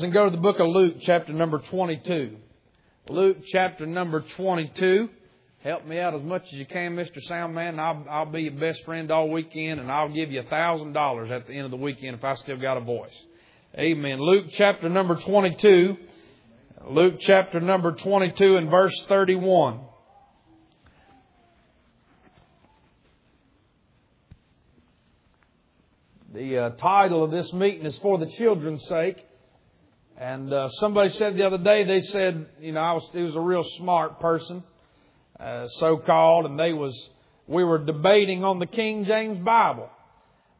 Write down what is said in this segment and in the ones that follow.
and go to the book of Luke, chapter number 22. Luke, chapter number 22. Help me out as much as you can, Mr. Soundman, I'll, I'll be your best friend all weekend, and I'll give you a thousand dollars at the end of the weekend if I still got a voice. Amen. Luke, chapter number 22. Luke, chapter number 22 and verse 31. The uh, title of this meeting is For the Children's Sake. And uh, somebody said the other day, they said, you know, I was, he was a real smart person, uh, so called, and they was, we were debating on the King James Bible.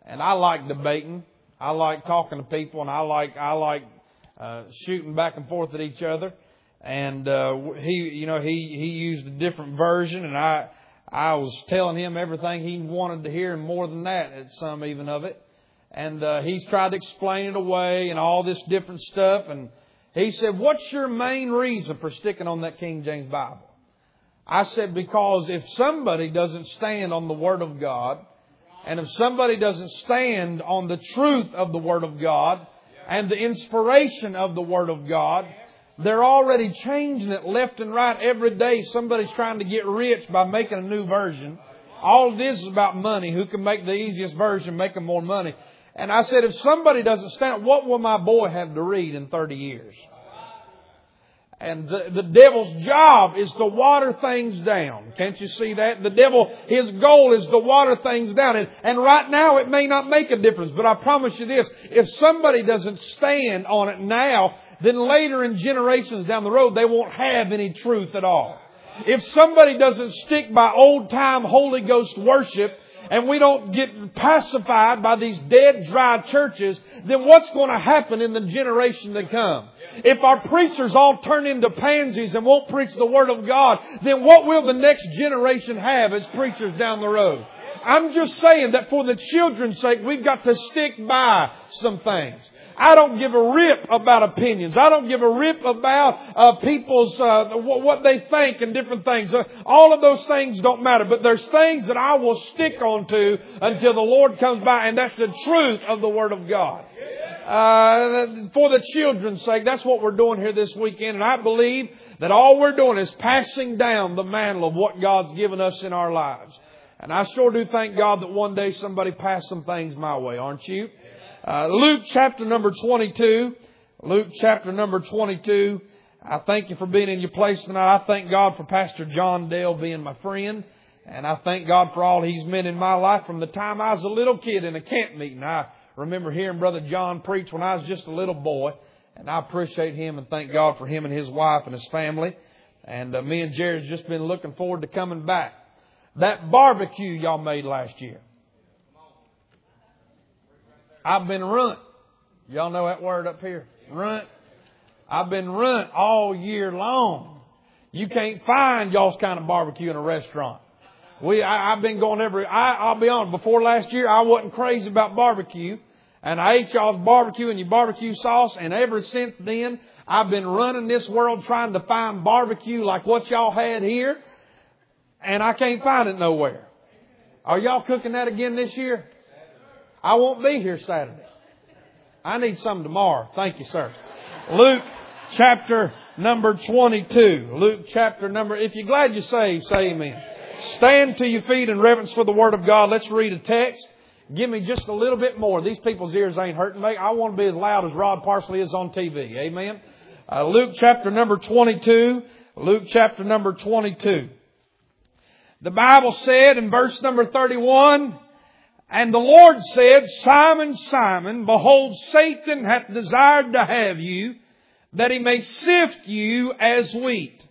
And I like debating. I like talking to people, and I like, I like, uh, shooting back and forth at each other. And, uh, he, you know, he, he used a different version, and I, I was telling him everything he wanted to hear and more than that at some even of it and uh, he's tried to explain it away and all this different stuff. And he said, What's your main reason for sticking on that King James Bible? I said, Because if somebody doesn't stand on the Word of God, and if somebody doesn't stand on the truth of the Word of God and the inspiration of the Word of God, they're already changing it left and right every day. Somebody's trying to get rich by making a new version. All this is about money. Who can make the easiest version, make them more money? And I said, if somebody doesn't stand, what will my boy have to read in 30 years? And the, the devil's job is to water things down. Can't you see that? The devil, his goal is to water things down. And, and right now it may not make a difference, but I promise you this, if somebody doesn't stand on it now, then later in generations down the road, they won't have any truth at all. If somebody doesn't stick by old time Holy Ghost worship, and we don't get pacified by these dead, dry churches, then what's going to happen in the generation to come? If our preachers all turn into pansies and won't preach the Word of God, then what will the next generation have as preachers down the road? I'm just saying that for the children's sake, we've got to stick by some things. I don't give a rip about opinions. I don't give a rip about uh, people's uh, what they think and different things. Uh, all of those things don't matter. But there's things that I will stick onto until the Lord comes by, and that's the truth of the Word of God. Uh, for the children's sake, that's what we're doing here this weekend, and I believe that all we're doing is passing down the mantle of what God's given us in our lives. And I sure do thank God that one day somebody passed some things my way, aren't you? Uh, Luke chapter number 22. Luke chapter number 22. I thank you for being in your place tonight. I thank God for Pastor John Dale being my friend. And I thank God for all he's meant in my life from the time I was a little kid in a camp meeting. I remember hearing Brother John preach when I was just a little boy. And I appreciate him and thank God for him and his wife and his family. And uh, me and Jerry's just been looking forward to coming back. That barbecue y'all made last year. I've been runt. Y'all know that word up here? Runt. I've been runt all year long. You can't find y'all's kind of barbecue in a restaurant. We, I, have been going every, I, I'll be honest, before last year I wasn't crazy about barbecue. And I ate y'all's barbecue and your barbecue sauce and ever since then I've been running this world trying to find barbecue like what y'all had here. And I can't find it nowhere. Are y'all cooking that again this year? I won't be here Saturday. I need some tomorrow. Thank you, sir. Luke chapter number 22. Luke chapter number, if you're glad you saved, say amen. Stand to your feet in reverence for the Word of God. Let's read a text. Give me just a little bit more. These people's ears ain't hurting me. I want to be as loud as Rod Parsley is on TV. Amen. Uh, Luke chapter number 22. Luke chapter number 22. The Bible said in verse number 31, and the Lord said, Simon, Simon, behold, Satan hath desired to have you, that he may sift you as wheat.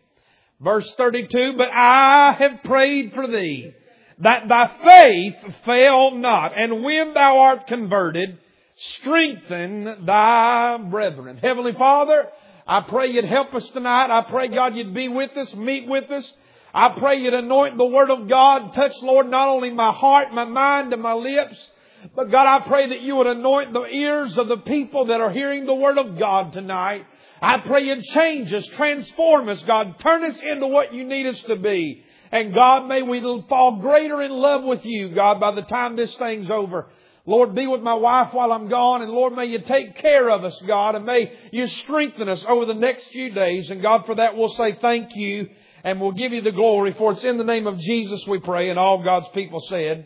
Verse 32, but I have prayed for thee, that thy faith fail not, and when thou art converted, strengthen thy brethren. Heavenly Father, I pray you'd help us tonight. I pray God you'd be with us, meet with us. I pray you'd anoint the Word of God. Touch, Lord, not only my heart, my mind, and my lips, but God, I pray that you would anoint the ears of the people that are hearing the Word of God tonight. I pray you'd change us, transform us, God. Turn us into what you need us to be. And God, may we fall greater in love with you, God, by the time this thing's over. Lord, be with my wife while I'm gone, and Lord, may you take care of us, God, and may you strengthen us over the next few days. And God, for that we'll say thank you, and we'll give you the glory, for it's in the name of Jesus we pray, and all God's people said,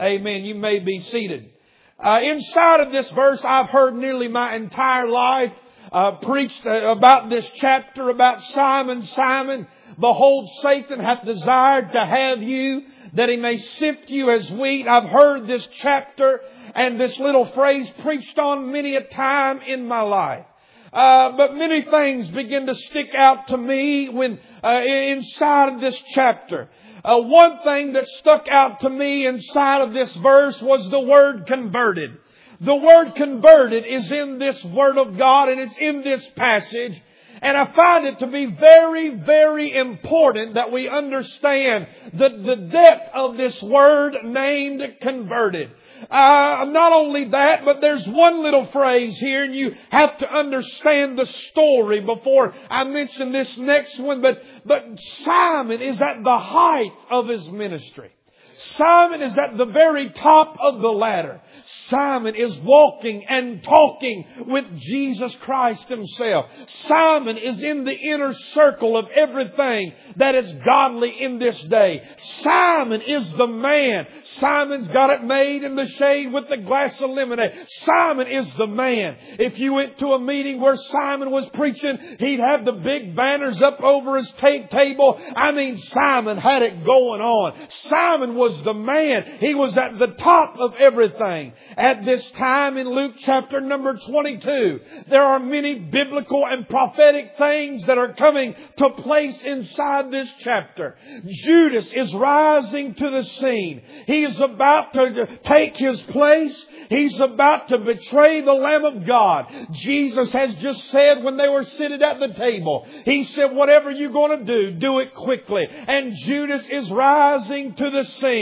Amen. You may be seated. Uh, inside of this verse, I've heard nearly my entire life uh, preached uh, about this chapter about Simon, Simon. Behold, Satan hath desired to have you that he may sift you as wheat. I've heard this chapter and this little phrase preached on many a time in my life. Uh, but many things begin to stick out to me when uh, inside of this chapter. Uh, one thing that stuck out to me inside of this verse was the word converted. The word converted is in this Word of God and it's in this passage. And I find it to be very, very important that we understand the, the depth of this word named converted. Uh, not only that, but there's one little phrase here, and you have to understand the story before I mention this next one. But, but Simon is at the height of his ministry. Simon is at the very top of the ladder. Simon is walking and talking with Jesus Christ himself. Simon is in the inner circle of everything that is godly in this day. Simon is the man. Simon's got it made in the shade with the glass of lemonade. Simon is the man. If you went to a meeting where Simon was preaching, he'd have the big banners up over his table. I mean, Simon had it going on. Simon was the man. He was at the top of everything at this time in Luke chapter number 22. There are many biblical and prophetic things that are coming to place inside this chapter. Judas is rising to the scene. He is about to take his place. He's about to betray the Lamb of God. Jesus has just said when they were seated at the table, He said, whatever you're going to do, do it quickly. And Judas is rising to the scene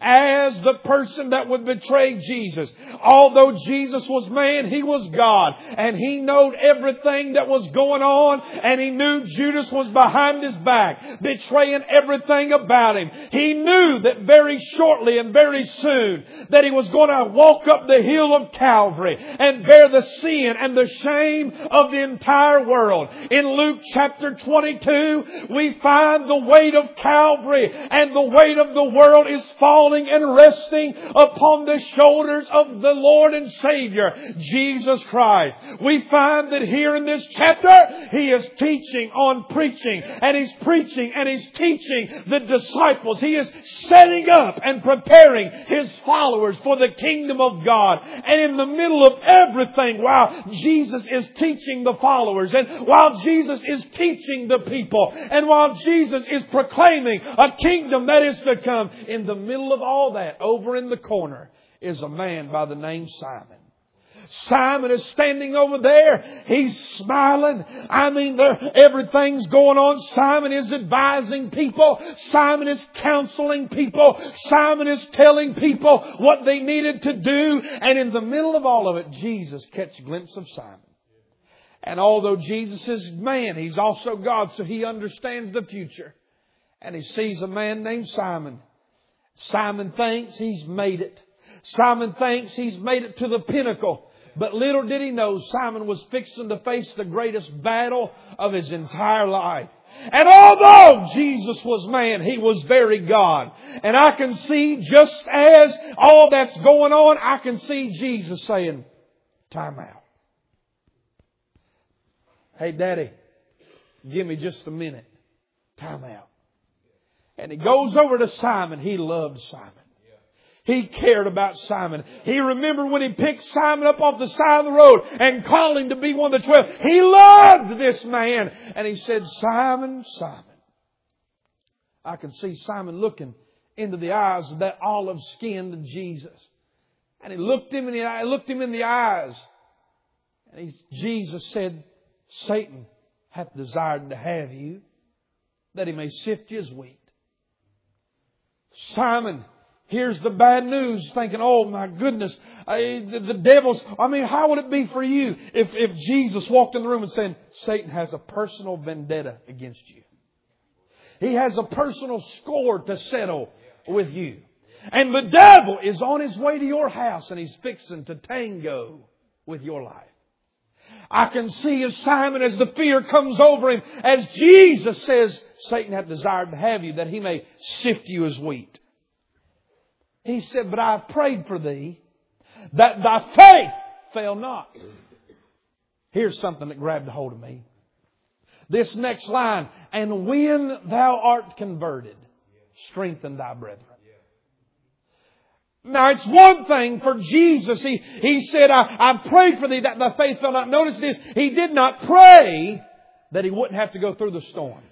as the person that would betray Jesus. Although Jesus was man, He was God. And He knew everything that was going on and He knew Judas was behind His back, betraying everything about Him. He knew that very shortly and very soon that He was going to walk up the hill of Calvary and bear the sin and the shame of the entire world. In Luke chapter 22, we find the weight of Calvary and the weight of the world is falling and resting upon the shoulders of the Lord and Savior, Jesus Christ. We find that here in this chapter, He is teaching on preaching and He's preaching and He's teaching the disciples. He is setting up and preparing His followers for the kingdom of God. And in the middle of everything, while Jesus is teaching the followers and while Jesus is teaching the people and while Jesus is proclaiming a kingdom that is to come, in the middle of all that, over in the corner, is a man by the name Simon. Simon is standing over there. He's smiling. I mean, everything's going on. Simon is advising people. Simon is counseling people. Simon is telling people what they needed to do. And in the middle of all of it, Jesus catch a glimpse of Simon. And although Jesus is man, he's also God, so he understands the future. And he sees a man named Simon. Simon thinks he's made it. Simon thinks he's made it to the pinnacle. But little did he know Simon was fixing to face the greatest battle of his entire life. And although Jesus was man, He was very God. And I can see just as all that's going on, I can see Jesus saying, time out. Hey daddy, give me just a minute. Time out. And he goes over to Simon. He loved Simon. He cared about Simon. He remembered when he picked Simon up off the side of the road and called him to be one of the twelve. He loved this man. And he said, Simon, Simon. I can see Simon looking into the eyes of that olive skinned Jesus. And he looked him in the eye, looked him in the eyes. And he, Jesus said, Satan hath desired to have you, that he may sift you as wheat. Simon, here's the bad news, thinking, oh my goodness, I, the, the devil's, I mean, how would it be for you if, if Jesus walked in the room and said, Satan has a personal vendetta against you? He has a personal score to settle with you. And the devil is on his way to your house and he's fixing to tango with your life. I can see as Simon as the fear comes over him, as Jesus says, Satan hath desired to have you that he may sift you as wheat. He said, but I have prayed for thee that thy faith fail not. Here's something that grabbed a hold of me. This next line, and when thou art converted, strengthen thy brethren. Now it's one thing for Jesus. He, he said, I, I pray for thee that thy faith fail not. Notice this. He did not pray that he wouldn't have to go through the storm.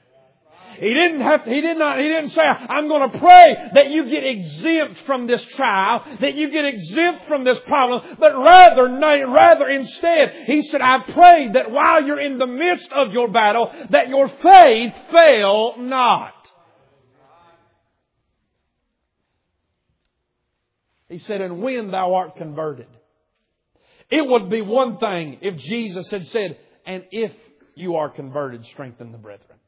He didn't have to, he did not, he didn't say, I'm going to pray that you get exempt from this trial, that you get exempt from this problem, but rather, rather instead, he said, I prayed that while you're in the midst of your battle, that your faith fail not. He said, and when thou art converted. It would be one thing if Jesus had said, and if you are converted, strengthen the brethren.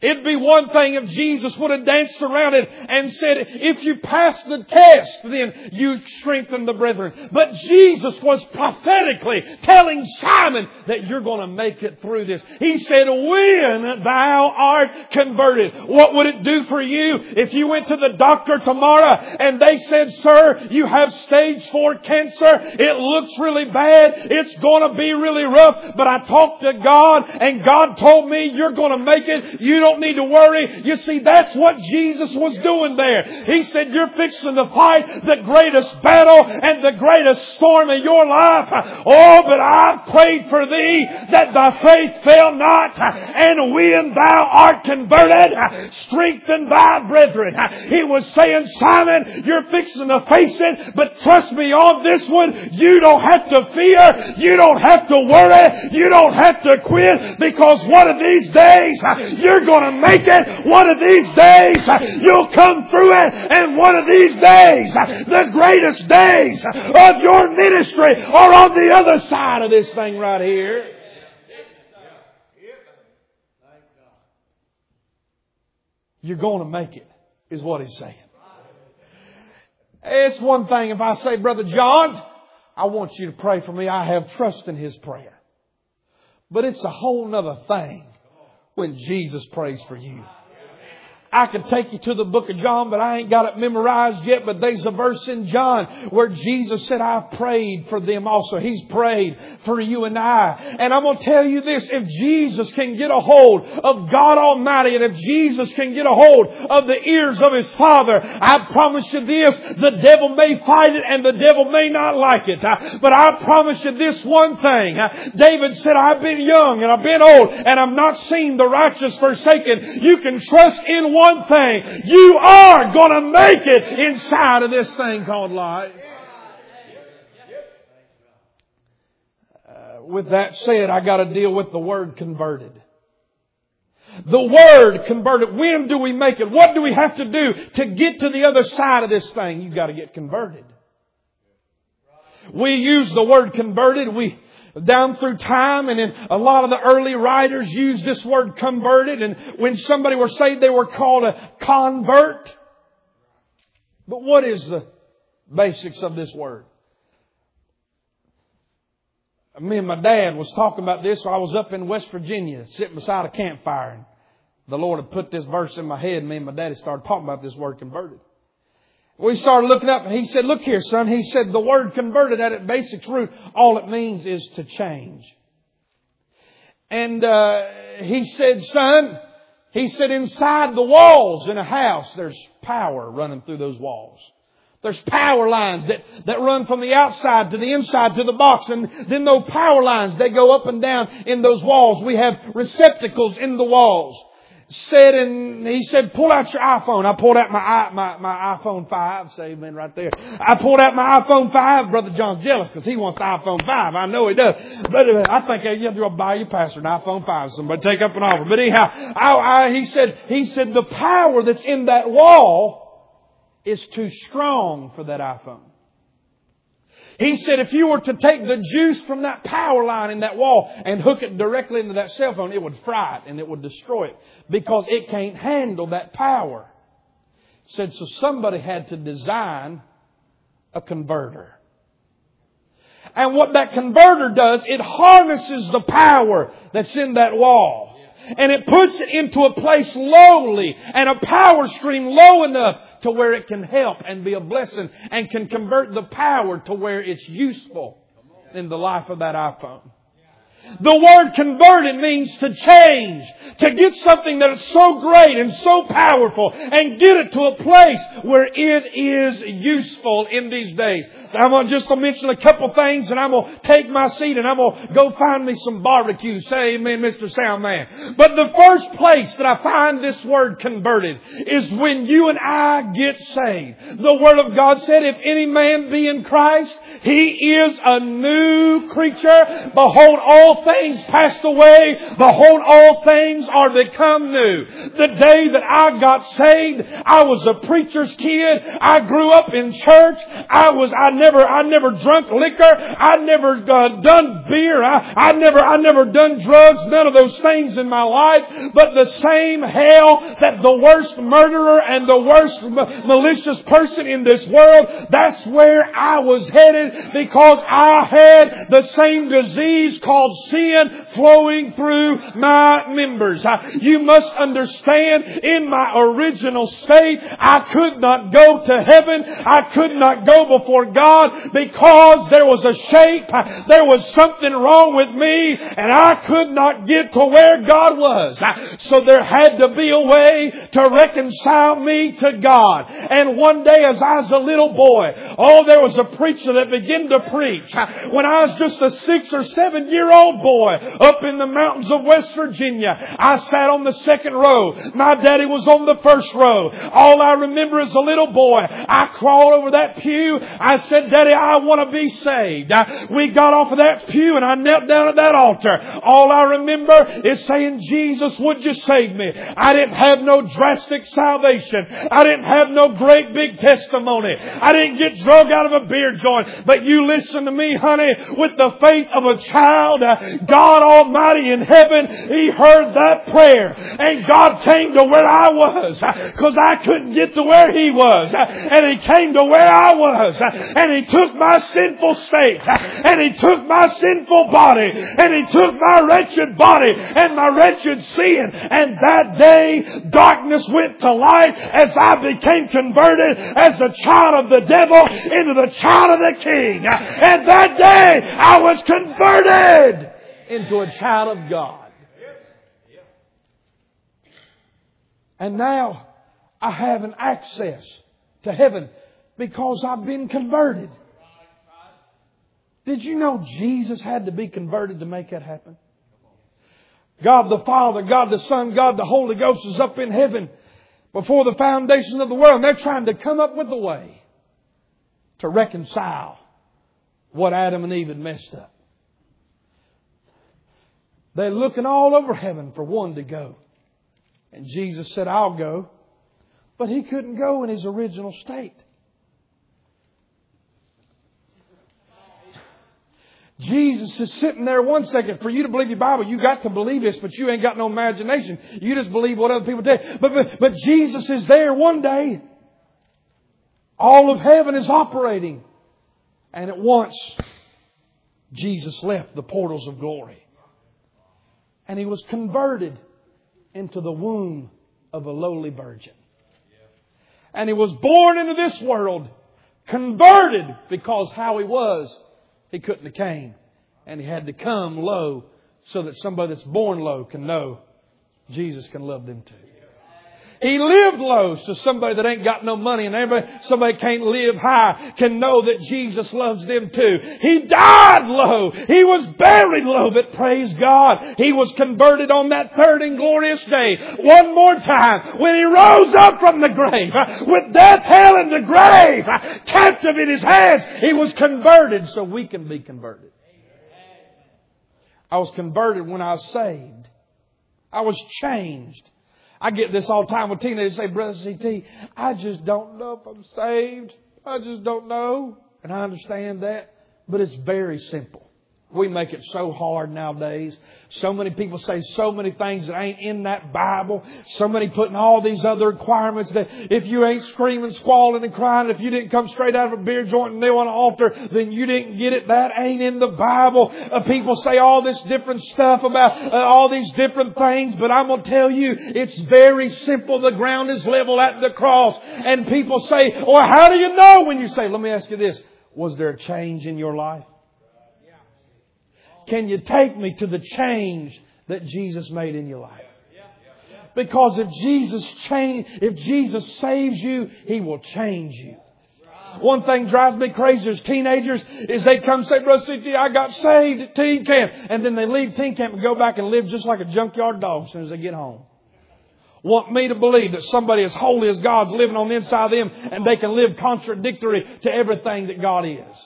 It'd be one thing if Jesus would have danced around it and said, if you pass the test, then you strengthen the brethren. But Jesus was prophetically telling Simon that you're going to make it through this. He said, when thou art converted, what would it do for you if you went to the doctor tomorrow and they said, sir, you have stage four cancer. It looks really bad. It's going to be really rough, but I talked to God and God told me you're going to make it. You don't need to worry. You see, that's what Jesus was doing there. He said, you're fixing to fight the greatest battle and the greatest storm of your life. Oh, but I prayed for thee that thy faith fail not. And when thou art converted, strengthen thy brethren. He was saying, Simon, you're fixing to face it, but trust me on this one, you don't have to fear. You don't have to worry. You don't have to quit because one of these days you're you're going to make it. One of these days, you'll come through it. And one of these days, the greatest days of your ministry are on the other side of this thing right here. You're going to make it, is what he's saying. It's one thing if I say, Brother John, I want you to pray for me. I have trust in his prayer. But it's a whole other thing when Jesus prays for you. I could take you to the book of John, but I ain't got it memorized yet. But there's a verse in John where Jesus said, I've prayed for them also. He's prayed for you and I. And I'm going to tell you this, if Jesus can get a hold of God Almighty and if Jesus can get a hold of the ears of His Father, I promise you this, the devil may fight it and the devil may not like it. But I promise you this one thing. David said, I've been young and I've been old and I've not seen the righteous forsaken. You can trust in one one thing. You are going to make it inside of this thing called life. Uh, with that said, I got to deal with the word converted. The word converted. When do we make it? What do we have to do to get to the other side of this thing? You've got to get converted. We use the word converted. We down through time and in a lot of the early writers used this word converted and when somebody were saved they were called a convert. But what is the basics of this word? Me and my dad was talking about this. I was up in West Virginia sitting beside a campfire and the Lord had put this verse in my head. and Me and my daddy started talking about this word converted. We started looking up and he said, look here, son. He said, the word converted at its basic root, all it means is to change. And, uh, he said, son, he said, inside the walls in a house, there's power running through those walls. There's power lines that, that run from the outside to the inside to the box. And then those power lines, they go up and down in those walls. We have receptacles in the walls said, and he said, pull out your iPhone. I pulled out my, my, my iPhone 5. Say amen right there. I pulled out my iPhone 5. Brother John's jealous because he wants the iPhone 5. I know he does. But uh, I think you have to buy your pastor an iPhone 5. Somebody take up an offer. But anyhow, I, I, he said, he said the power that's in that wall is too strong for that iPhone. He said if you were to take the juice from that power line in that wall and hook it directly into that cell phone, it would fry it and it would destroy it because it can't handle that power. He said, so somebody had to design a converter. And what that converter does, it harnesses the power that's in that wall. And it puts it into a place lowly and a power stream low enough to where it can help and be a blessing and can convert the power to where it's useful in the life of that iPhone. The word converted means to change, to get something that is so great and so powerful and get it to a place where it is useful in these days. I'm going to just to mention a couple things and I'm going to take my seat and I'm going to go find me some barbecue. Say amen, Mr. Soundman. But the first place that I find this word converted is when you and I get saved. The Word of God said, if any man be in Christ, he is a new creature. Behold, all things passed away. Behold, all things are become new. The day that I got saved, I was a preacher's kid. I grew up in church. I was, I never, I never drunk liquor. I never uh, done beer. I, I never, I never done drugs. None of those things in my life. But the same hell that the worst murderer and the worst malicious person in this world, that's where I was headed because I had the same disease called sin flowing through my members. You must understand in my original state, I could not go to heaven. I could not go before God because there was a shape. There was something wrong with me and I could not get to where God was. So there had to be a way to reconcile me to God. And one day as I was a little boy, oh, there was a preacher that began to preach when I was just a six or seven year old boy up in the mountains of West Virginia. I sat on the second row. My daddy was on the first row. All I remember as a little boy, I crawled over that pew. I said, Daddy, I want to be saved. We got off of that pew and I knelt down at that altar. All I remember is saying, Jesus, would you save me? I didn't have no drastic salvation. I didn't have no great big testimony. I didn't get drug out of a beer joint. But you listen to me, honey, with the faith of a child, uh, God Almighty in heaven, He heard that prayer. And God came to where I was. Uh, Cause I couldn't get to where He was. Uh, and He came to where I was. And He took my sinful state. And He took my sinful body. And He took my wretched body and my wretched sin. And that day, darkness went to light as I became converted as a child of the devil into the child of the king. And that day, I was converted into a child of God. And now I have an access to heaven because I've been converted. Did you know Jesus had to be converted to make that happen? God the Father, God the Son, God the Holy Ghost is up in heaven before the foundation of the world. And they're trying to come up with a way to reconcile what Adam and Eve had messed up. They're looking all over heaven for one to go. And Jesus said, I'll go. But he couldn't go in his original state. Jesus is sitting there one second. For you to believe your Bible, you got to believe this, but you ain't got no imagination. You just believe what other people tell you. But, but, but Jesus is there one day. All of heaven is operating. And at once, Jesus left the portals of glory. And he was converted into the womb of a lowly virgin. And he was born into this world, converted because how he was he couldn't have came. And he had to come low so that somebody that's born low can know Jesus can love them too. He lived low so somebody that ain't got no money and everybody, somebody can't live high can know that Jesus loves them too. He died low. He was buried low, but praise God, he was converted on that third and glorious day. One more time, when he rose up from the grave, uh, with death, hell, and the grave uh, captive in his hands, he was converted so we can be converted. I was converted when I was saved. I was changed. I get this all the time with teenagers say, Brother CT, I just don't know if I'm saved. I just don't know. And I understand that. But it's very simple. We make it so hard nowadays. So many people say so many things that ain't in that Bible. So many putting all these other requirements that if you ain't screaming, squalling, and crying, if you didn't come straight out of a beer joint and kneel on an altar, then you didn't get it. That ain't in the Bible. Uh, people say all this different stuff about uh, all these different things, but I'm gonna tell you, it's very simple. The ground is level at the cross. And people say, well, how do you know when you say, let me ask you this, was there a change in your life? Can you take me to the change that Jesus made in your life? Because if Jesus change, if Jesus saves you, He will change you. One thing drives me crazy as teenagers is they come say, Brother CT, I got saved at teen camp. And then they leave teen camp and go back and live just like a junkyard dog as soon as they get home. Want me to believe that somebody as holy as God's living on the inside of them and they can live contradictory to everything that God is.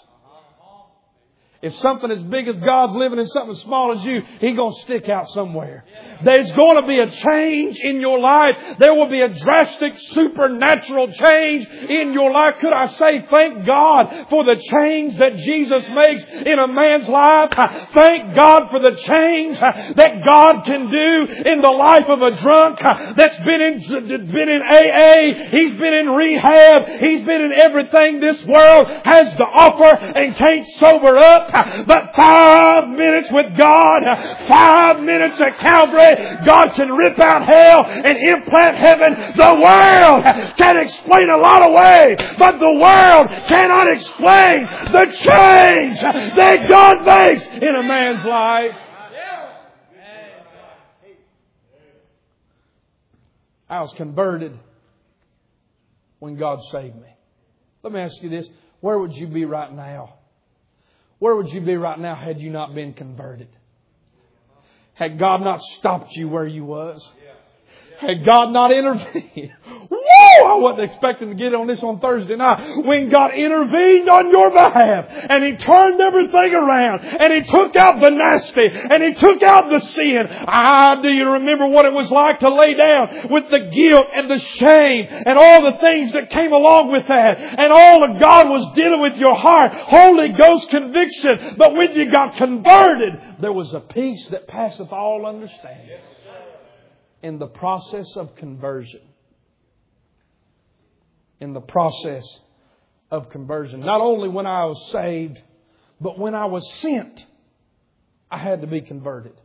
If something as big as God's living in something as small as you, He's going to stick out somewhere. There's going to be a change in your life. There will be a drastic supernatural change in your life. Could I say thank God for the change that Jesus makes in a man's life? Thank God for the change that God can do in the life of a drunk that's been in, been in AA. He's been in rehab. He's been in everything this world has to offer and can't sober up. But five minutes with God, five minutes at Calvary, God can rip out hell and implant heaven. The world can explain a lot of ways, but the world cannot explain the change that God makes in a man's life. I was converted when God saved me. Let me ask you this. Where would you be right now where would you be right now had you not been converted? Had God not stopped you where you was? Had God not intervened, whoa, I wasn't expecting to get on this on Thursday night. When God intervened on your behalf and He turned everything around and He took out the nasty and He took out the sin. Ah, do you remember what it was like to lay down with the guilt and the shame and all the things that came along with that and all that God was dealing with your heart. Holy Ghost conviction. But when you got converted, there was a peace that passeth all understanding in the process of conversion. In the process of conversion. Not only when I was saved, but when I was sent, I had to be converted.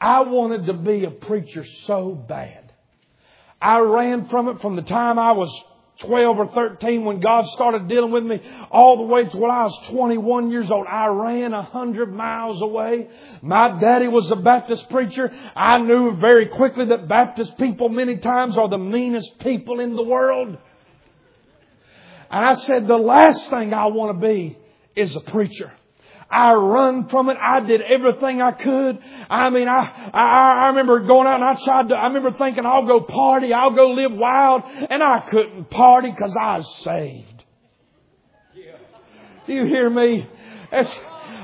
I wanted to be a preacher so bad. I ran from it from the time I was 12 or 13 when God started dealing with me all the way to when I was 21 years old. I ran a hundred miles away. My daddy was a Baptist preacher. I knew very quickly that Baptist people many times are the meanest people in the world. And I said, the last thing I want to be is a preacher. I run from it. I did everything I could. I mean, I, I, I remember going out and I tried to, I remember thinking I'll go party, I'll go live wild, and I couldn't party because I was saved. Do you hear me? It's,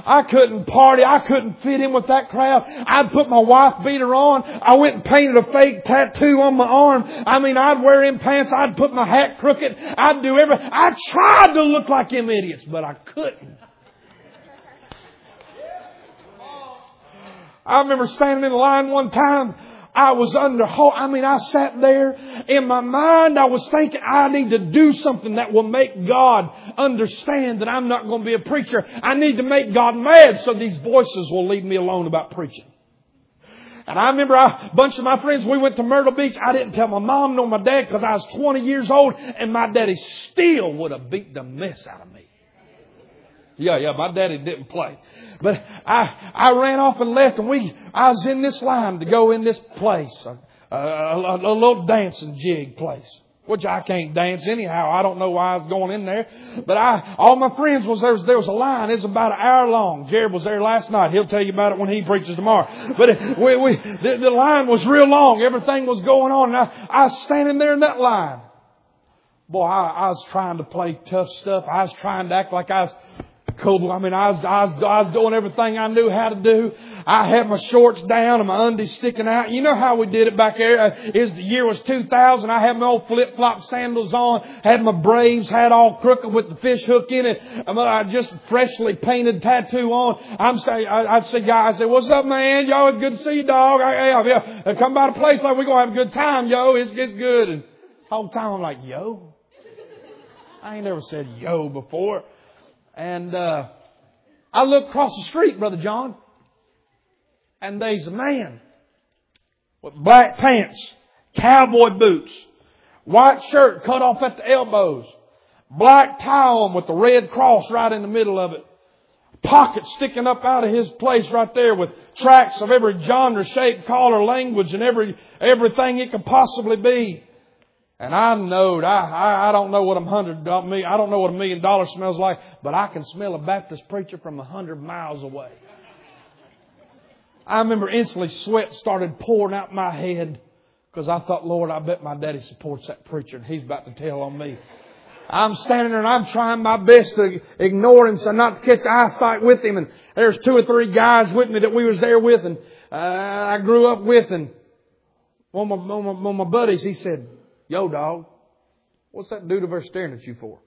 I couldn't party. I couldn't fit in with that crowd. I'd put my wife beater on. I went and painted a fake tattoo on my arm. I mean, I'd wear in pants. I'd put my hat crooked. I'd do everything. I tried to look like them idiots, but I couldn't. I remember standing in line one time. I was under, I mean, I sat there. In my mind, I was thinking, I need to do something that will make God understand that I'm not going to be a preacher. I need to make God mad so these voices will leave me alone about preaching. And I remember a bunch of my friends, we went to Myrtle Beach. I didn't tell my mom nor my dad because I was 20 years old and my daddy still would have beat the mess out of me. Yeah, yeah, my daddy didn't play. But I, I ran off and left and we, I was in this line to go in this place, a, a, a, a little dancing jig place. Which I can't dance anyhow. I don't know why I was going in there. But I, all my friends was there there was a line. It's about an hour long. Jared was there last night. He'll tell you about it when he preaches tomorrow. But we, we, the, the line was real long. Everything was going on. And I, I was standing there in that line. Boy, I, I was trying to play tough stuff. I was trying to act like I was cold. I mean, I was, I was, I was doing everything I knew how to do. I had my shorts down and my undies sticking out. You know how we did it back there. Uh, the year was 2000. I had my old flip flop sandals on, had my braves, had all crooked with the fish hook in it. I just freshly painted tattoo on. I'm saying, I'd say, guys, I say, what's up, man? It's good to see you, dog. I, I, I, come by the place like we're gonna have a good time, yo. It's, it's good. And whole time I'm like, yo. I ain't never said yo before. And uh, I look across the street, Brother John, and there's a man with black pants, cowboy boots, white shirt cut off at the elbows, black tie on with the red cross right in the middle of it, pocket sticking up out of his place right there with tracks of every genre, shape, color, language, and every everything it could possibly be. And I know, I, I, I don't know what a hundred, I don't know what a million dollars smells like, but I can smell a Baptist preacher from a hundred miles away. I remember instantly sweat started pouring out my head because I thought, Lord, I bet my daddy supports that preacher and he's about to tell on me. I'm standing there and I'm trying my best to ignore him so not to catch eyesight with him. And there's two or three guys with me that we was there with and uh, I grew up with. And one of, my, one, of my, one of my buddies, he said, Yo, dog, what's that dude over staring at you for?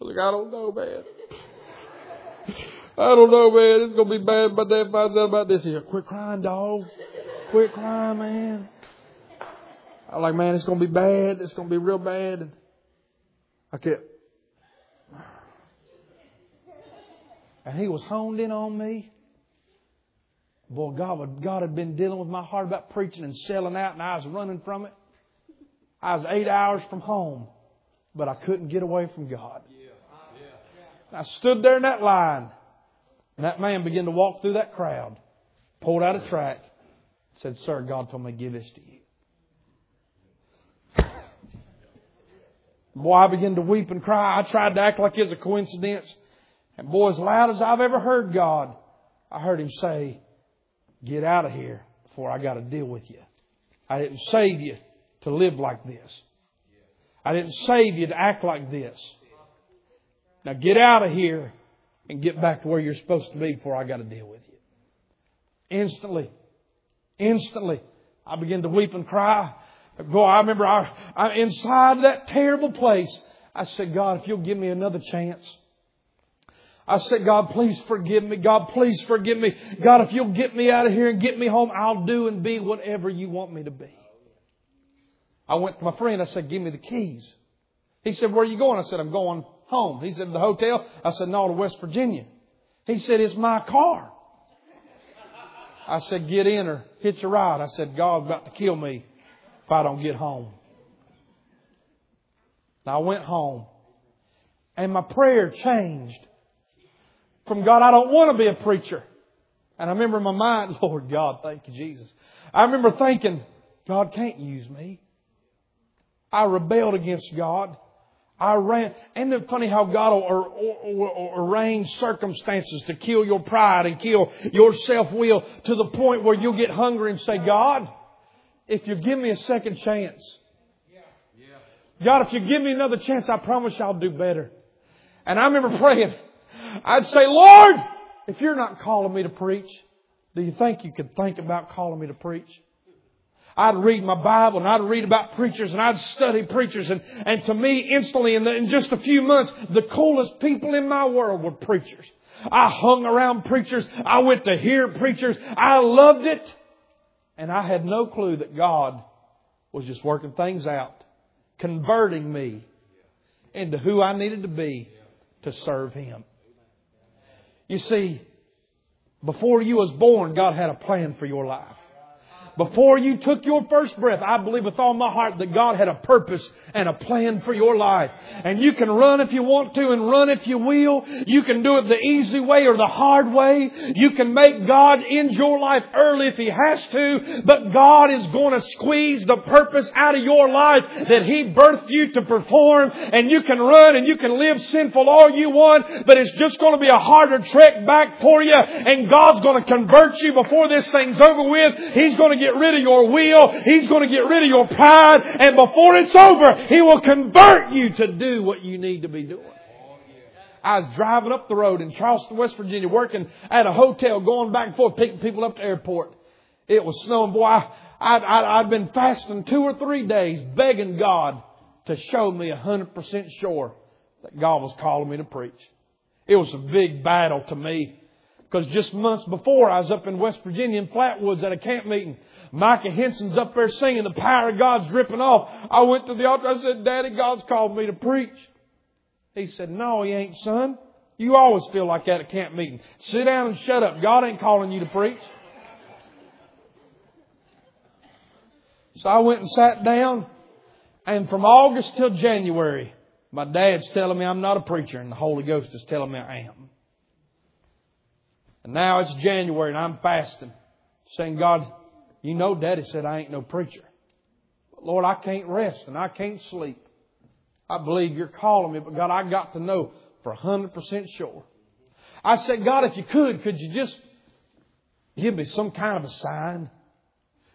I was like, I don't know, man. I don't know, man. It's gonna be bad. My dad finds out about this. Here, quit crying, dog. Quit crying, man. I'm like, man, it's gonna be bad. It's gonna be real bad. And I kept, and he was honed in on me. Boy, God, God had been dealing with my heart about preaching and selling out, and I was running from it. I was eight hours from home, but I couldn't get away from God. I stood there in that line, and that man began to walk through that crowd, pulled out a track, said, Sir, God told me to give this to you. Boy, I began to weep and cry. I tried to act like it was a coincidence. And boy, as loud as I've ever heard God, I heard him say, Get out of here before I got to deal with you. I didn't save you to live like this. I didn't save you to act like this. Now get out of here and get back to where you're supposed to be before I got to deal with you. Instantly, instantly, I began to weep and cry. Boy, I remember I, I inside that terrible place. I said, God, if you'll give me another chance, I said, God, please forgive me. God, please forgive me. God, if you'll get me out of here and get me home, I'll do and be whatever you want me to be. I went to my friend. I said, give me the keys. He said, where are you going? I said, I'm going home. He said, the hotel? I said, no, to West Virginia. He said, it's my car. I said, get in or hitch a ride. I said, God's about to kill me if I don't get home. Now I went home and my prayer changed from God. I don't want to be a preacher. And I remember in my mind, Lord God, thank you, Jesus. I remember thinking, God can't use me. I rebelled against God. I ran. Isn't it funny how God will arrange circumstances to kill your pride and kill your self-will to the point where you'll get hungry and say, God, if you give me a second chance, God, if you give me another chance, I promise I'll do better. And I remember praying, I'd say, Lord, if you're not calling me to preach, do you think you could think about calling me to preach? I'd read my Bible and I'd read about preachers and I'd study preachers and, and to me instantly in, the, in just a few months, the coolest people in my world were preachers. I hung around preachers. I went to hear preachers. I loved it. And I had no clue that God was just working things out, converting me into who I needed to be to serve Him. You see, before you was born, God had a plan for your life. Before you took your first breath, I believe with all my heart that God had a purpose and a plan for your life. And you can run if you want to and run if you will. You can do it the easy way or the hard way. You can make God end your life early if He has to, but God is going to squeeze the purpose out of your life that He birthed you to perform. And you can run and you can live sinful all you want, but it's just going to be a harder trek back for you. And God's going to convert you before this thing's over with. He's going to get rid of your will. He's going to get rid of your pride. And before it's over, He will convert you to do what you need to be doing. I was driving up the road in Charleston, West Virginia, working at a hotel, going back and forth, picking people up to the airport. It was snowing. Boy, I, I'd, I'd, been fasting two or three days, begging God to show me a hundred percent sure that God was calling me to preach. It was a big battle to me. Because just months before, I was up in West Virginia in Flatwoods at a camp meeting. Micah Henson's up there singing, the power of God's dripping off. I went to the altar, I said, Daddy, God's called me to preach. He said, No, he ain't, son. You always feel like that at camp meeting. Sit down and shut up. God ain't calling you to preach. So I went and sat down, and from August till January, my dad's telling me I'm not a preacher, and the Holy Ghost is telling me I am. And now it's January, and I'm fasting, saying, God, you know Daddy said I ain't no preacher. But Lord, I can't rest, and I can't sleep. I believe you're calling me, but God, I got to know for 100% sure. I said, God, if you could, could you just give me some kind of a sign?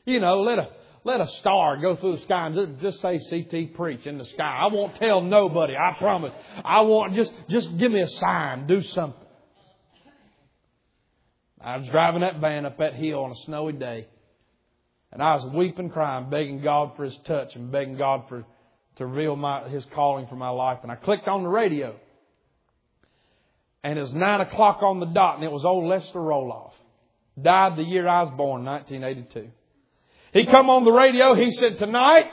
You know, let a let a star go through the sky and just, just say CT preach in the sky. I won't tell nobody. I promise. I want just just give me a sign. Do something. I was driving that van up that hill on a snowy day, and I was weeping, crying, begging God for His touch and begging God for to reveal my, His calling for my life. And I clicked on the radio, and it was nine o'clock on the dot, and it was old Lester Roloff. Died the year I was born, 1982. He come on the radio. He said, tonight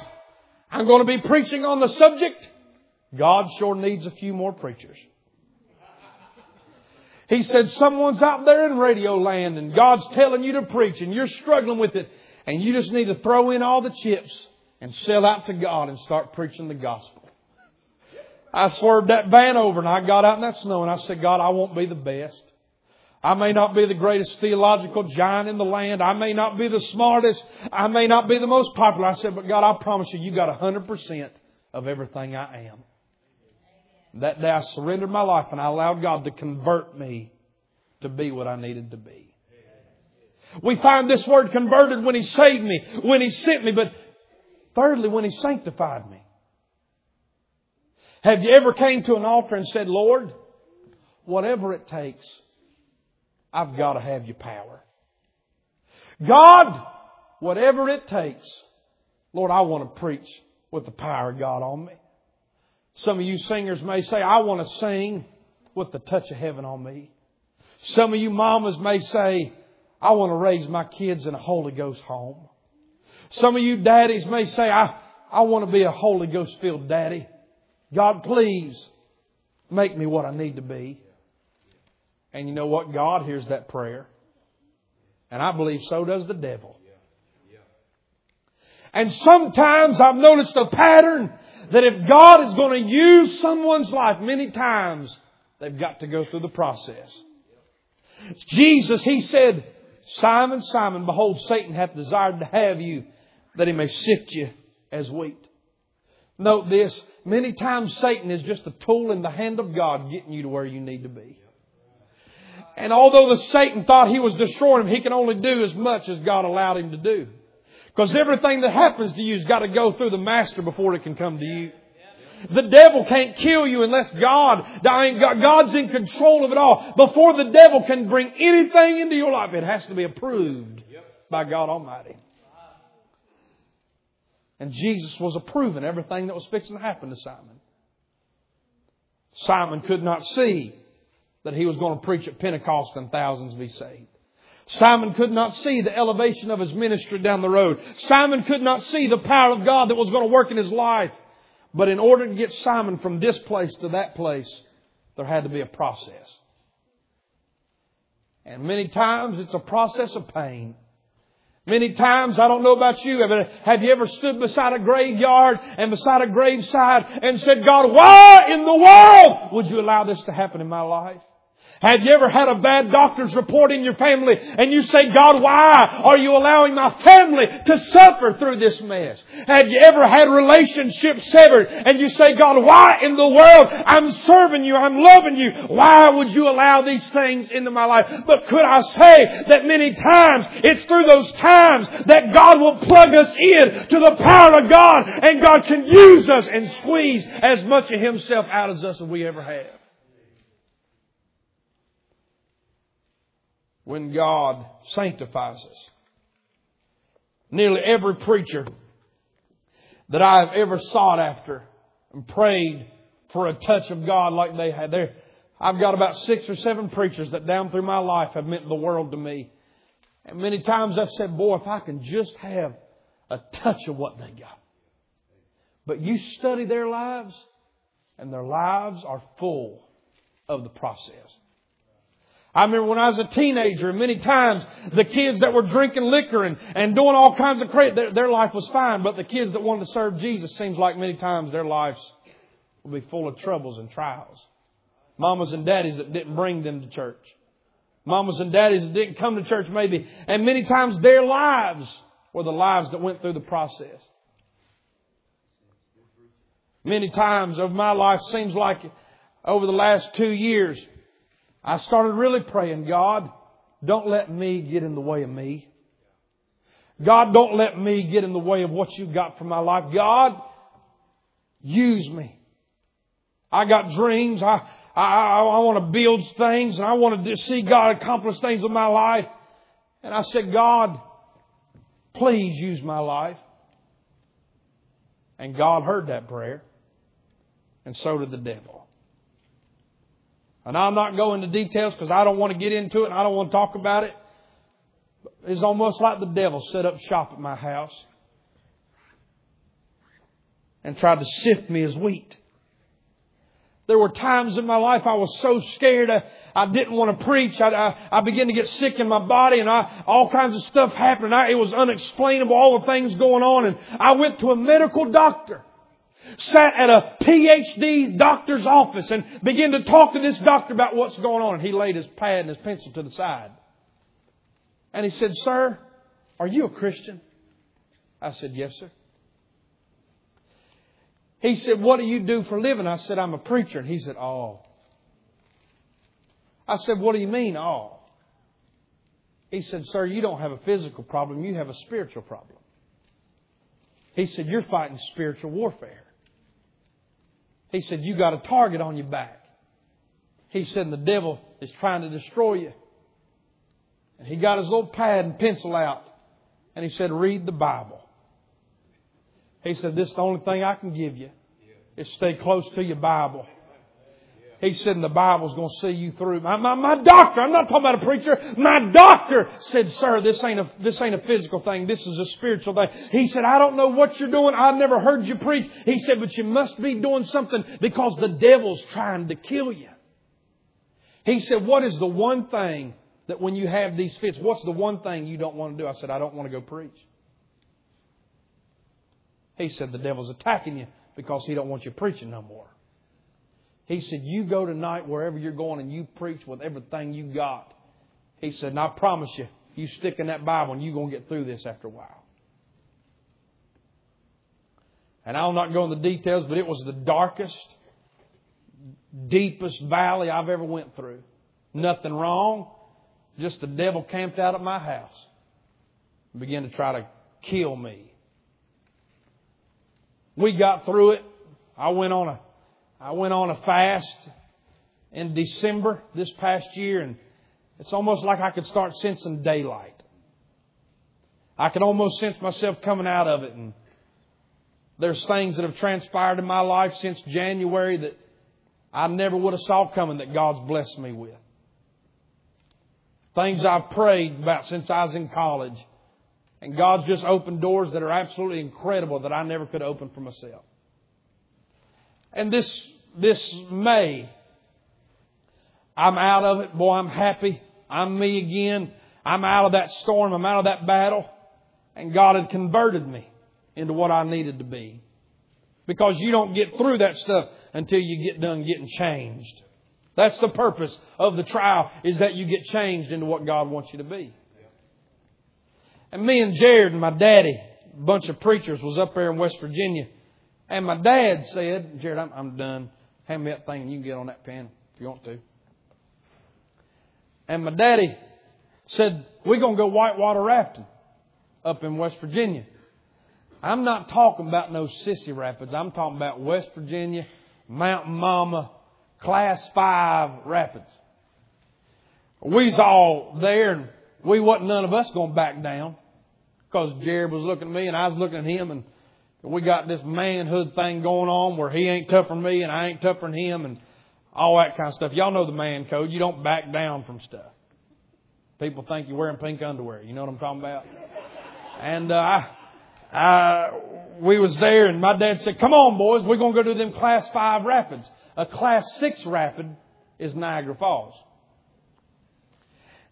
I'm going to be preaching on the subject. God sure needs a few more preachers. He said, someone's out there in radio land and God's telling you to preach and you're struggling with it and you just need to throw in all the chips and sell out to God and start preaching the gospel. I swerved that van over and I got out in that snow and I said, God, I won't be the best. I may not be the greatest theological giant in the land. I may not be the smartest. I may not be the most popular. I said, but God, I promise you, you got a hundred percent of everything I am. That day I surrendered my life and I allowed God to convert me to be what I needed to be. We find this word converted when He saved me, when He sent me, but thirdly, when He sanctified me. Have you ever came to an altar and said, Lord, whatever it takes, I've got to have your power. God, whatever it takes, Lord, I want to preach with the power of God on me. Some of you singers may say, I want to sing with the touch of heaven on me. Some of you mamas may say, I want to raise my kids in a Holy Ghost home. Some of you daddies may say, I, I want to be a Holy Ghost filled daddy. God, please make me what I need to be. And you know what? God hears that prayer. And I believe so does the devil. And sometimes I've noticed a pattern that if God is going to use someone's life, many times they've got to go through the process. Jesus, He said, Simon, Simon, behold, Satan hath desired to have you that he may sift you as wheat. Note this, many times Satan is just a tool in the hand of God getting you to where you need to be. And although the Satan thought he was destroying him, he can only do as much as God allowed him to do. Because everything that happens to you has got to go through the master before it can come to you. The devil can't kill you unless God, God's in control of it all. Before the devil can bring anything into your life, it has to be approved by God Almighty. And Jesus was approving everything that was fixing to happen to Simon. Simon could not see that he was going to preach at Pentecost and thousands be saved. Simon could not see the elevation of his ministry down the road. Simon could not see the power of God that was going to work in his life. But in order to get Simon from this place to that place, there had to be a process. And many times it's a process of pain. Many times, I don't know about you, have you ever stood beside a graveyard and beside a graveside and said, God, why in the world would you allow this to happen in my life? Have you ever had a bad doctor's report in your family and you say, God, why are you allowing my family to suffer through this mess? Have you ever had relationships severed and you say, God, why in the world I'm serving you, I'm loving you, why would you allow these things into my life? But could I say that many times it's through those times that God will plug us in to the power of God and God can use us and squeeze as much of Himself out of us as we ever have. When God sanctifies us. Nearly every preacher that I have ever sought after and prayed for a touch of God like they had. There, I've got about six or seven preachers that down through my life have meant the world to me. And many times I've said, boy, if I can just have a touch of what they got. But you study their lives, and their lives are full of the process. I remember when I was a teenager, many times the kids that were drinking liquor and, and doing all kinds of crazy, their, their life was fine, but the kids that wanted to serve Jesus seems like many times their lives will be full of troubles and trials. Mamas and daddies that didn't bring them to church. Mamas and daddies that didn't come to church maybe. And many times their lives were the lives that went through the process. Many times of my life seems like over the last two years, I started really praying, God, don't let me get in the way of me. God, don't let me get in the way of what you've got for my life. God, use me. I got dreams. I, I, I want to build things and I want to see God accomplish things in my life. And I said, God, please use my life. And God heard that prayer. And so did the devil. And I'm not going into details because I don't want to get into it and I don't want to talk about it. It's almost like the devil set up shop at my house and tried to sift me as wheat. There were times in my life I was so scared I, I didn't want to preach. I, I, I, began to get sick in my body and I, all kinds of stuff happened. It was unexplainable, all the things going on. And I went to a medical doctor sat at a PhD doctor's office and began to talk to this doctor about what's going on. And he laid his pad and his pencil to the side. And he said, Sir, are you a Christian? I said, Yes, sir. He said, What do you do for a living? I said, I'm a preacher. And he said, Oh. I said, What do you mean, oh? He said, Sir, you don't have a physical problem, you have a spiritual problem. He said, You're fighting spiritual warfare. He said, You got a target on your back. He said, The devil is trying to destroy you. And he got his little pad and pencil out. And he said, Read the Bible. He said, This is the only thing I can give you. Is stay close to your Bible. He said, and the Bible's going to see you through. My, my, my doctor, I'm not talking about a preacher. My doctor said, sir, this ain't a, this ain't a physical thing. This is a spiritual thing. He said, I don't know what you're doing. I've never heard you preach. He said, but you must be doing something because the devil's trying to kill you. He said, what is the one thing that when you have these fits, what's the one thing you don't want to do? I said, I don't want to go preach. He said, the devil's attacking you because he don't want you preaching no more. He said, You go tonight wherever you're going and you preach with everything you got. He said, And I promise you, you stick in that Bible and you're going to get through this after a while. And I'll not go into the details, but it was the darkest, deepest valley I've ever went through. Nothing wrong. Just the devil camped out at my house and began to try to kill me. We got through it. I went on a I went on a fast in December this past year, and it's almost like I could start sensing daylight. I could almost sense myself coming out of it, and there's things that have transpired in my life since January that I never would have saw coming that God's blessed me with. Things I've prayed about since I was in college. And God's just opened doors that are absolutely incredible that I never could open for myself. And this, this May, I'm out of it. Boy, I'm happy. I'm me again. I'm out of that storm. I'm out of that battle. And God had converted me into what I needed to be. Because you don't get through that stuff until you get done getting changed. That's the purpose of the trial, is that you get changed into what God wants you to be. And me and Jared and my daddy, a bunch of preachers, was up there in West Virginia and my dad said, Jared, I'm, I'm done. Hand me that thing and you can get on that pen if you want to. And my daddy said, we're going to go whitewater rafting up in West Virginia. I'm not talking about no sissy rapids. I'm talking about West Virginia, Mountain Mama, Class 5 rapids. we's all there and we wasn't none of us going to back down because Jared was looking at me and I was looking at him and we got this manhood thing going on where he ain't tougher than me and I ain't tougher than him and all that kind of stuff. Y'all know the man code. You don't back down from stuff. People think you're wearing pink underwear. You know what I'm talking about? And uh, I, we was there, and my dad said, "Come on, boys, we're gonna go to them Class Five rapids. A Class Six rapid is Niagara Falls."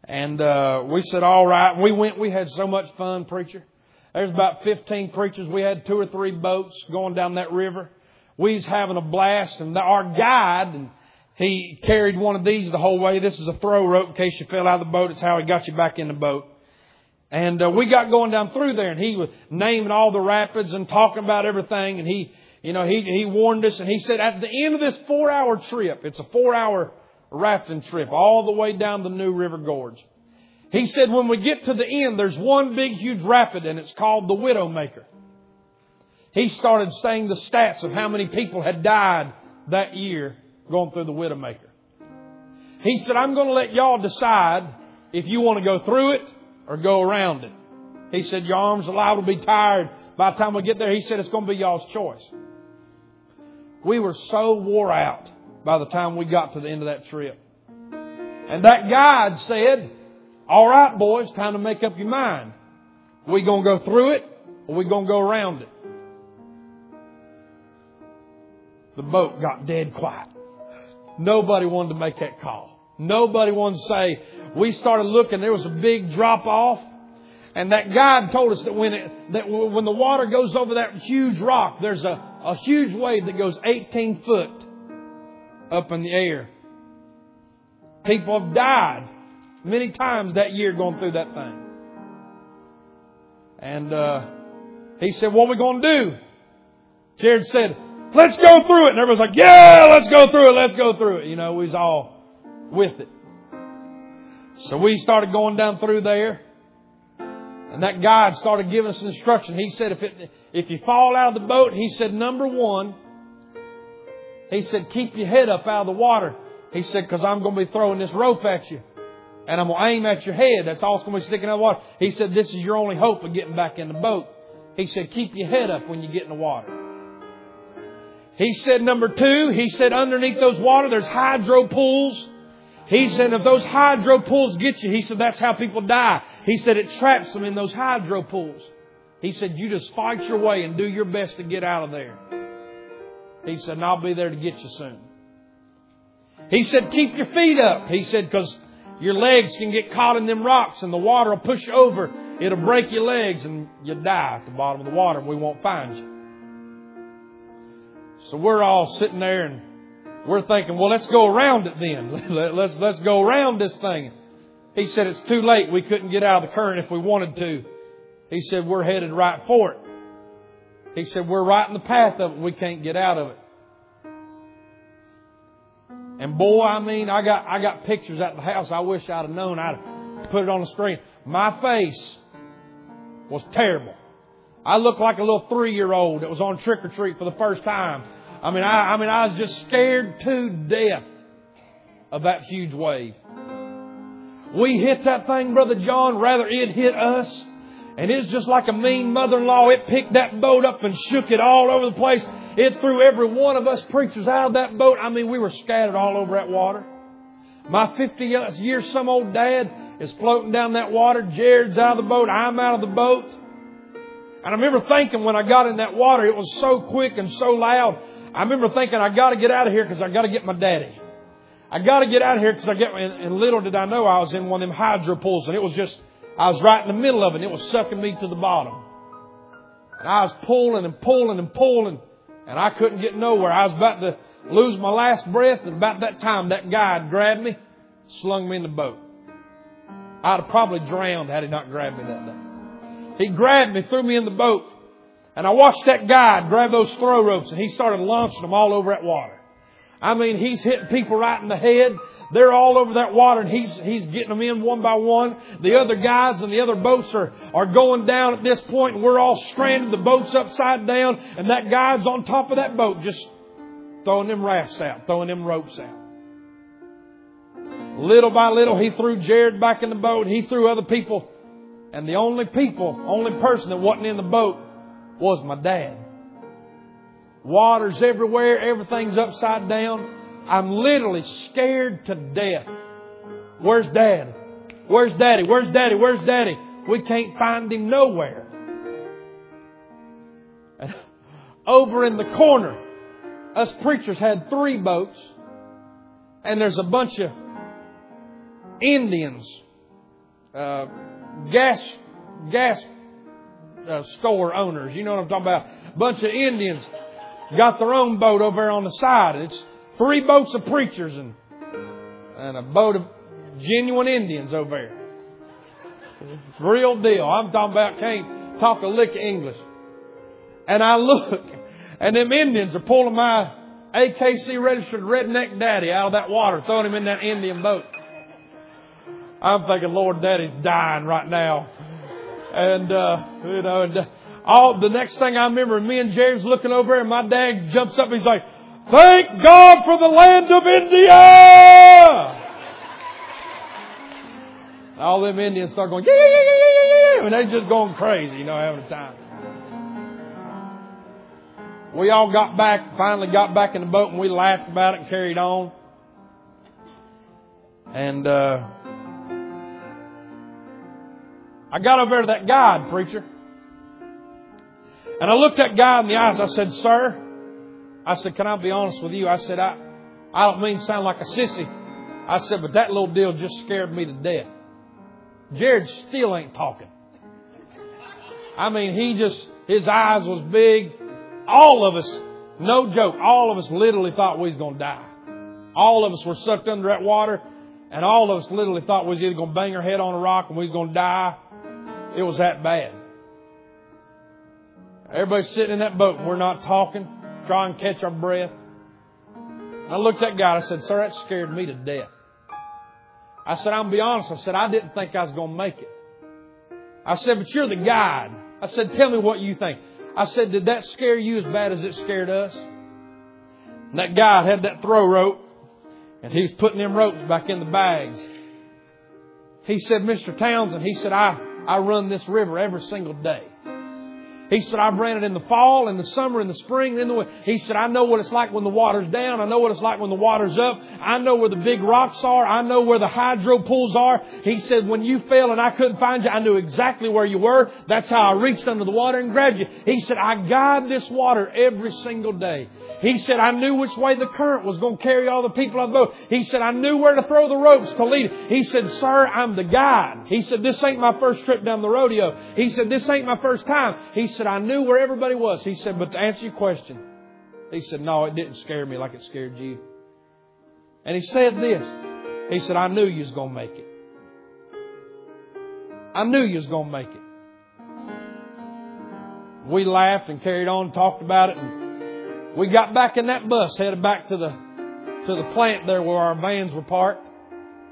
And uh, we said, "All right." We went. We had so much fun, preacher. There's about 15 preachers. We had two or three boats going down that river. We was having a blast, and our guide and he carried one of these the whole way. This is a throw rope in case you fell out of the boat. It's how he got you back in the boat. And uh, we got going down through there, and he was naming all the rapids and talking about everything. And he, you know, he he warned us, and he said at the end of this four-hour trip, it's a four-hour rafting trip all the way down the New River Gorge. He said when we get to the end, there's one big, huge rapid, and it's called the Widowmaker. He started saying the stats of how many people had died that year going through the Widowmaker. He said, I'm going to let y'all decide if you want to go through it or go around it. He said, Your arms liable to be tired by the time we get there. He said, It's going to be y'all's choice. We were so wore out by the time we got to the end of that trip. And that guide said, All right, boys, time to make up your mind. We to go through it or we to go around it? The boat got dead quiet. Nobody wanted to make that call. Nobody wanted to say, we started looking, there was a big drop off. And that guide told us that when it, that when the water goes over that huge rock, there's a, a huge wave that goes 18 foot up in the air. People have died many times that year going through that thing. And uh, he said, What are we going to do? Jared said, Let's go through it. And everybody's like, yeah, let's go through it. Let's go through it. You know, we was all with it. So we started going down through there. And that guide started giving us instruction. He said, if it, if you fall out of the boat, he said, number one, he said, keep your head up out of the water. He said, because I'm going to be throwing this rope at you. And I'm going to aim at your head. That's all it's going to be sticking out of the water. He said, this is your only hope of getting back in the boat. He said, keep your head up when you get in the water. He said, number two, he said, underneath those water, there's hydro pools. He said, if those hydro pools get you, he said, that's how people die. He said, it traps them in those hydro pools. He said, you just fight your way and do your best to get out of there. He said, and I'll be there to get you soon. He said, keep your feet up. He said, because your legs can get caught in them rocks and the water will push over. It'll break your legs and you'll die at the bottom of the water and we won't find you. So we're all sitting there and we're thinking, well, let's go around it then. Let's, let's go around this thing. He said, it's too late. We couldn't get out of the current if we wanted to. He said, we're headed right for it. He said, we're right in the path of it. We can't get out of it. And boy, I mean, I got, I got pictures at the house. I wish I'd have known. I'd put it on the screen. My face was terrible. I looked like a little three year old that was on trick or treat for the first time. I mean, I, I mean, I was just scared to death of that huge wave. We hit that thing, Brother John, rather it hit us. And it's just like a mean mother-in-law. It picked that boat up and shook it all over the place. It threw every one of us preachers out of that boat. I mean, we were scattered all over that water. My 50 years some old dad is floating down that water. Jared's out of the boat. I'm out of the boat. And I remember thinking when I got in that water, it was so quick and so loud. I remember thinking, I got to get out of here because I got to get my daddy. I got to get out of here because I get. And little did I know I was in one of them hydro pools, and it was just I was right in the middle of it. and It was sucking me to the bottom, and I was pulling and pulling and pulling, and I couldn't get nowhere. I was about to lose my last breath, and about that time, that guy grabbed me, slung me in the boat. I'd have probably drowned had he not grabbed me that day. He grabbed me, threw me in the boat. And I watched that guy grab those throw ropes and he started launching them all over that water. I mean, he's hitting people right in the head. They're all over that water and he's, he's getting them in one by one. The other guys and the other boats are, are going down at this point and we're all stranded. The boat's upside down and that guy's on top of that boat just throwing them rafts out, throwing them ropes out. Little by little, he threw Jared back in the boat. He threw other people. And the only people, only person that wasn't in the boat was my dad. Water's everywhere. Everything's upside down. I'm literally scared to death. Where's dad? Where's daddy? Where's daddy? Where's daddy? We can't find him nowhere. And over in the corner, us preachers had three boats, and there's a bunch of Indians, uh, gas gas uh, store owners. You know what I'm talking about? A bunch of Indians got their own boat over there on the side. It's three boats of preachers and and a boat of genuine Indians over there. Real deal. I'm talking about can't talk a lick of English. And I look, and them Indians are pulling my AKC registered redneck daddy out of that water, throwing him in that Indian boat. I'm thinking, Lord, Daddy's dying right now. And, uh, you know, and uh, all, the next thing I remember, me and James looking over and my dad jumps up. And he's like, thank God for the land of India! all them Indians start going, yeah, yeah, yeah, yeah, yeah, yeah, and they're just going crazy, you know, having a time. We all got back, finally got back in the boat and we laughed about it and carried on. And, uh, I got over to that guide, preacher. And I looked that guy in the eyes. I said, Sir, I said, Can I be honest with you? I said, I, I don't mean to sound like a sissy. I said, But that little deal just scared me to death. Jared still ain't talking. I mean, he just, his eyes was big. All of us, no joke, all of us literally thought we was going to die. All of us were sucked under that water, and all of us literally thought we was either going to bang our head on a rock and we was going to die it was that bad. Everybody's sitting in that boat we're not talking, trying to catch our breath. I looked at that guy. I said, Sir, that scared me to death. I said, I'm be honest. I said, I didn't think I was going to make it. I said, but you're the guide. I said, tell me what you think. I said, did that scare you as bad as it scared us? And that guy had that throw rope and he was putting them ropes back in the bags. He said, Mr. Townsend, he said, I, I run this river every single day. He said, I've ran it in the fall, in the summer, in the spring, in the winter. He said, I know what it's like when the water's down. I know what it's like when the water's up. I know where the big rocks are. I know where the hydro pools are. He said, when you fell and I couldn't find you, I knew exactly where you were. That's how I reached under the water and grabbed you. He said, I guide this water every single day. He said, I knew which way the current was going to carry all the people on the boat. He said, I knew where to throw the ropes to lead. He said, sir, I'm the guide. He said, this ain't my first trip down the rodeo. He said, this ain't my first time. He I knew where everybody was. He said, but to answer your question, he said, no, it didn't scare me like it scared you. And he said this. He said, I knew you was going to make it. I knew you was going to make it. We laughed and carried on, talked about it, and we got back in that bus, headed back to the to the plant there where our vans were parked.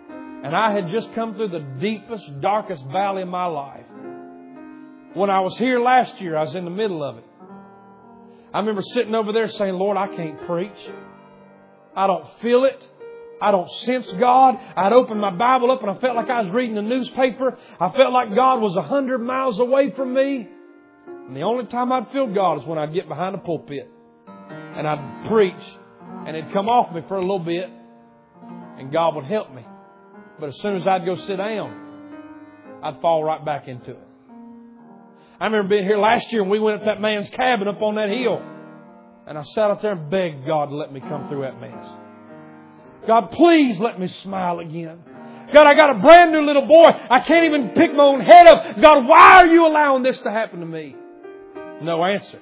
And I had just come through the deepest, darkest valley of my life. When I was here last year, I was in the middle of it. I remember sitting over there saying, Lord, I can't preach. I don't feel it. I don't sense God. I'd opened my Bible up and I felt like I was reading the newspaper. I felt like God was a hundred miles away from me. And the only time I'd feel God is when I'd get behind a pulpit and I'd preach and it'd come off me for a little bit and God would help me. But as soon as I'd go sit down, I'd fall right back into it. I remember being here last year and we went up that man's cabin up on that hill. And I sat up there and begged God to let me come through that mess. God, please let me smile again. God, I got a brand new little boy. I can't even pick my own head up. God, why are you allowing this to happen to me? No answer.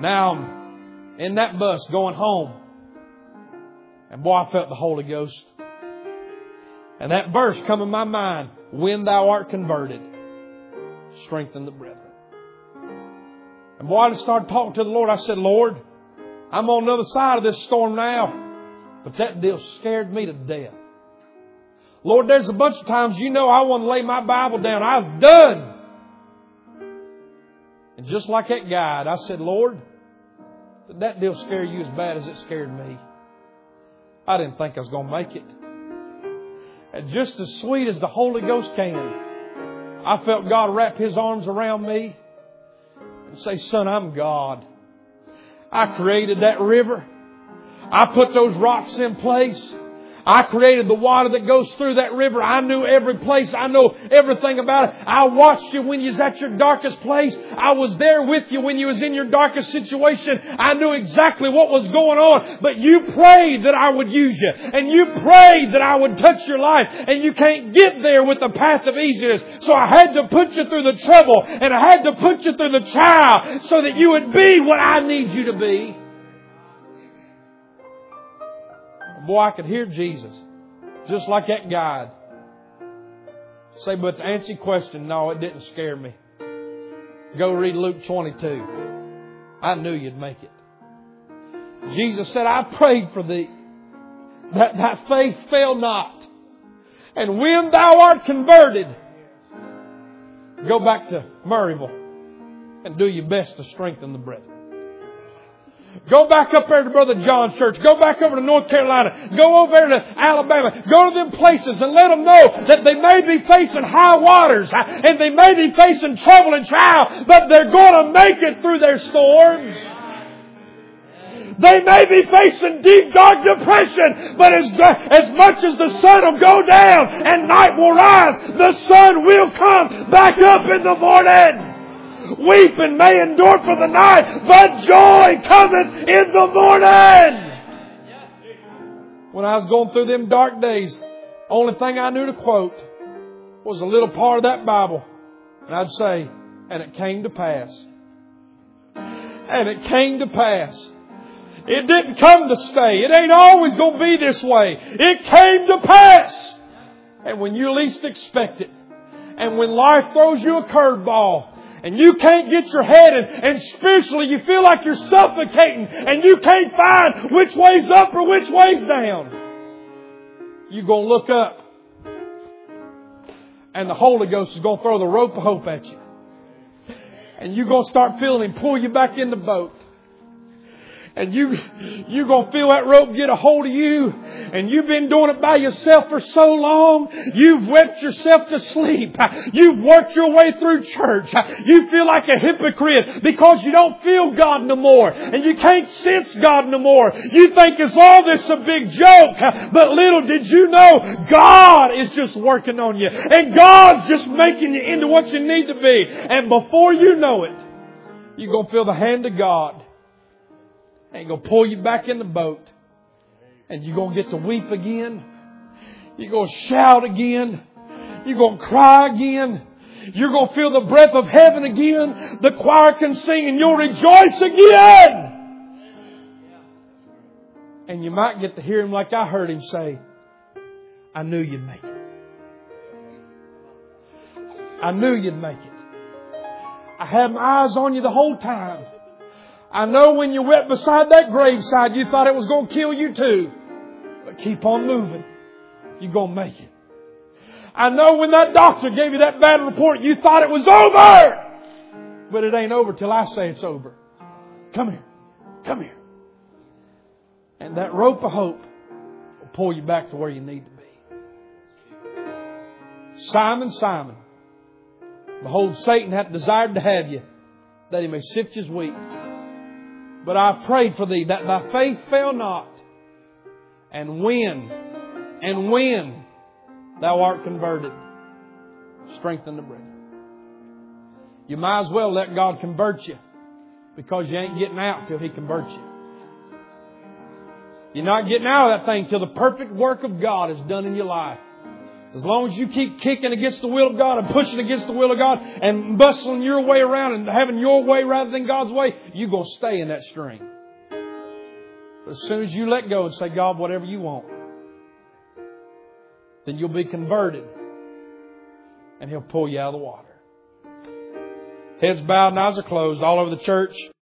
Now I'm in that bus going home. And boy, I felt the Holy Ghost. And that verse come in my mind, when thou art converted, strengthen the brethren. And boy, I started talking to the Lord. I said, Lord, I'm on the other side of this storm now. But that deal scared me to death. Lord, there's a bunch of times you know I want to lay my Bible down. I was done. And just like that guide, I said, Lord, did that deal scare you as bad as it scared me? I didn't think I was going to make it. And just as sweet as the Holy Ghost can, I felt God wrap His arms around me and say, Son, I'm God. I created that river. I put those rocks in place. I created the water that goes through that river. I knew every place. I know everything about it. I watched you when you was at your darkest place. I was there with you when you was in your darkest situation. I knew exactly what was going on. But you prayed that I would use you. And you prayed that I would touch your life. And you can't get there with the path of easiness. So I had to put you through the trouble. And I had to put you through the trial so that you would be what I need you to be. Boy, I could hear Jesus. Just like that guide. Say, but to answer your question, no, it didn't scare me. Go read Luke 22. I knew you'd make it. Jesus said, I prayed for thee that thy faith fail not. And when thou art converted, go back to Murrayville and do your best to strengthen the brethren. Go back up there to Brother John's church. Go back over to North Carolina. Go over there to Alabama. Go to them places and let them know that they may be facing high waters uh, and they may be facing trouble and trial, but they're going to make it through their storms. They may be facing deep, dark depression, but as, as much as the sun will go down and night will rise, the sun will come back up in the morning. Weeping may endure for the night, but joy cometh in the morning. When I was going through them dark days, only thing I knew to quote was a little part of that Bible. And I'd say, and it came to pass. And it came to pass. It didn't come to stay. It ain't always going to be this way. It came to pass. And when you least expect it, and when life throws you a curveball, and you can't get your head and, and spiritually you feel like you're suffocating and you can't find which way's up or which way's down. You're going to look up and the Holy Ghost is going to throw the rope of hope at you. And you're going to start feeling Him pull you back in the boat and you you're gonna feel that rope get a hold of you. And you've been doing it by yourself for so long. You've wept yourself to sleep. You've worked your way through church. You feel like a hypocrite because you don't feel God no more. And you can't sense God no more. You think it's all this a big joke. But little did you know God is just working on you. And God's just making you into what you need to be. And before you know it you're gonna feel the hand of God and going to pull you back in the boat. And you're going to get to weep again. You're going to shout again. You're going to cry again. You're going to feel the breath of heaven again. The choir can sing and you'll rejoice again. And you might get to hear him like I heard him say, I knew you'd make it. I knew you'd make it. I had my eyes on you the whole time. I know when you went beside that graveside, you thought it was going to kill you too. But keep on moving. You're going to make it. I know when that doctor gave you that bad report, you thought it was over. But it ain't over till I say it's over. Come here. Come here. And that rope of hope will pull you back to where you need to be. Simon, Simon, behold, Satan hath desired to have you, that he may sift you as wheat. But I prayed for thee that thy faith fail not. And when, and when thou art converted, strengthen the brethren. You might as well let God convert you because you ain't getting out till He converts you. You're not getting out of that thing till the perfect work of God is done in your life. As long as you keep kicking against the will of God and pushing against the will of God and bustling your way around and having your way rather than God's way, you're going to stay in that string. But as soon as you let go and say, God, whatever you want, then you'll be converted and He'll pull you out of the water. Heads bowed and eyes are closed all over the church.